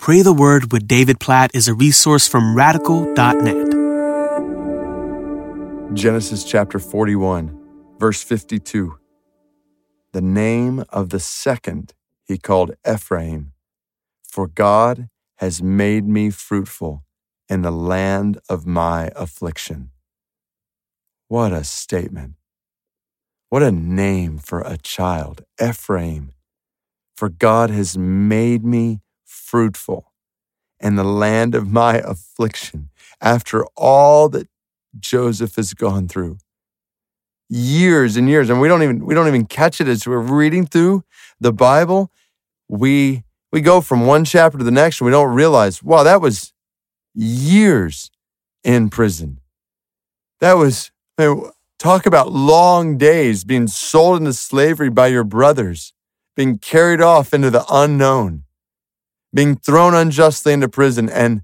Pray the Word with David Platt is a resource from radical.net. Genesis chapter 41, verse 52. The name of the second he called Ephraim, for God has made me fruitful in the land of my affliction. What a statement. What a name for a child, Ephraim. For God has made me fruitful in the land of my affliction after all that Joseph has gone through. Years and years, and we don't even we don't even catch it as we're reading through the Bible. We we go from one chapter to the next and we don't realize, wow, that was years in prison. That was talk about long days being sold into slavery by your brothers, being carried off into the unknown being thrown unjustly into prison and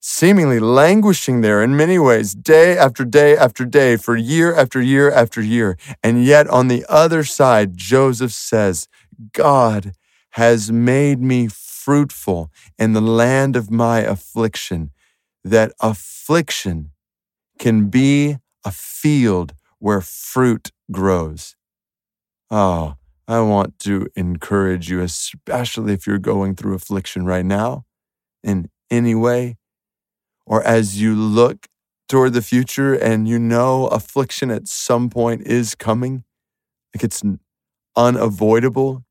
seemingly languishing there in many ways, day after day after day, for year after year after year. And yet on the other side, Joseph says, God has made me fruitful in the land of my affliction, that affliction can be a field where fruit grows. Oh, I want to encourage you, especially if you're going through affliction right now in any way, or as you look toward the future and you know affliction at some point is coming, like it's unavoidable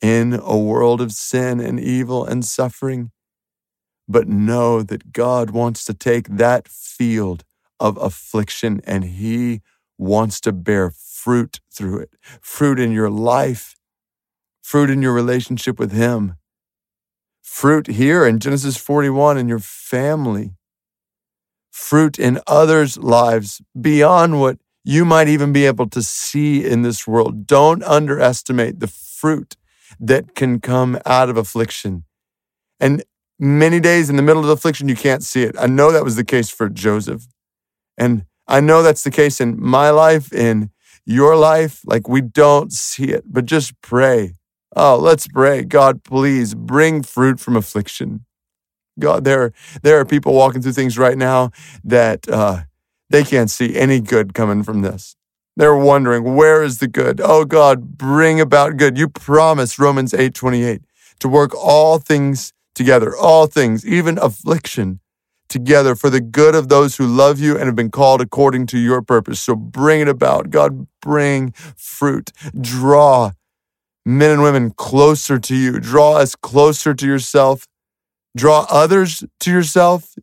in a world of sin and evil and suffering. But know that God wants to take that field of affliction and He wants to bear fruit through it, fruit in your life, fruit in your relationship with Him, fruit here in Genesis 41 in your family, fruit in others' lives beyond what you might even be able to see in this world. Don't underestimate the fruit that can come out of affliction. And many days in the middle of affliction, you can't see it. I know that was the case for Joseph. And I know that's the case in my life, in your life. Like we don't see it, but just pray. Oh, let's pray. God, please bring fruit from affliction. God, there, there are people walking through things right now that uh, they can't see any good coming from this. They're wondering, where is the good? Oh God, bring about good. You promised Romans 8 28 to work all things together, all things, even affliction, together for the good of those who love you and have been called according to your purpose. So bring it about. God, bring fruit. Draw men and women closer to you. Draw us closer to yourself. Draw others to yourself.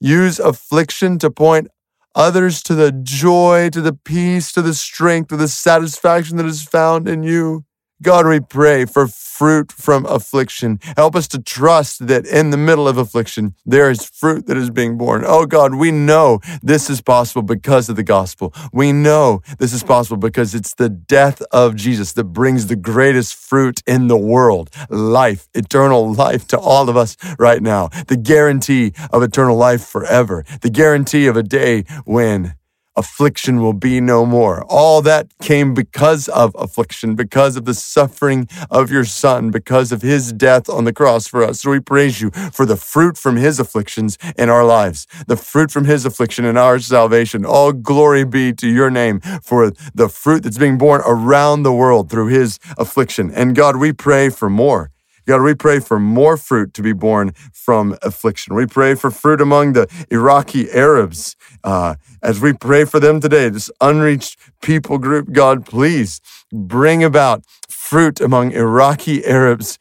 Use affliction to point others to the joy, to the peace, to the strength, to the satisfaction that is found in you. God, we pray for fruit from affliction. Help us to trust that in the middle of affliction, there is fruit that is being borne. Oh God, we know this is possible because of the gospel. We know this is possible because it's the death of Jesus that brings the greatest fruit in the world life, eternal life to all of us right now. The guarantee of eternal life forever. The guarantee of a day when affliction will be no more. All that came because of affliction, because of the suffering of your son, because of his death on the cross for us. So we praise you for the fruit from his afflictions in our lives, the fruit from his affliction in our salvation. All glory be to your name for the fruit that's being borne around the world through his affliction. And God, we pray for more. God, we pray for more fruit to be borne from affliction. We pray for fruit among the Iraqi Arabs. Uh, as we pray for them today, this unreached people group, God, please bring about fruit among Iraqi Arabs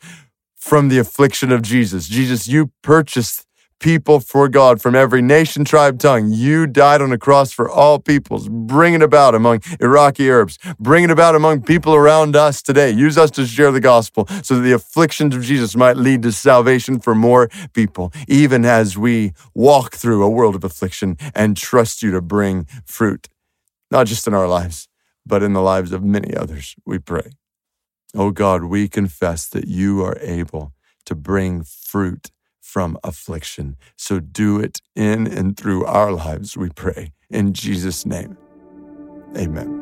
from the affliction of Jesus. Jesus, you purchased people for God from every nation, tribe, tongue. You died on a cross for all peoples. Bring it about among Iraqi Arabs. Bring it about among people around us today. Use us to share the gospel so that the afflictions of Jesus might lead to salvation for more people, even as we walk through a world of affliction and trust you to bring fruit, not just in our lives, but in the lives of many others, we pray. Oh God, we confess that you are able to bring fruit from affliction. So do it in and through our lives, we pray. In Jesus' name, amen.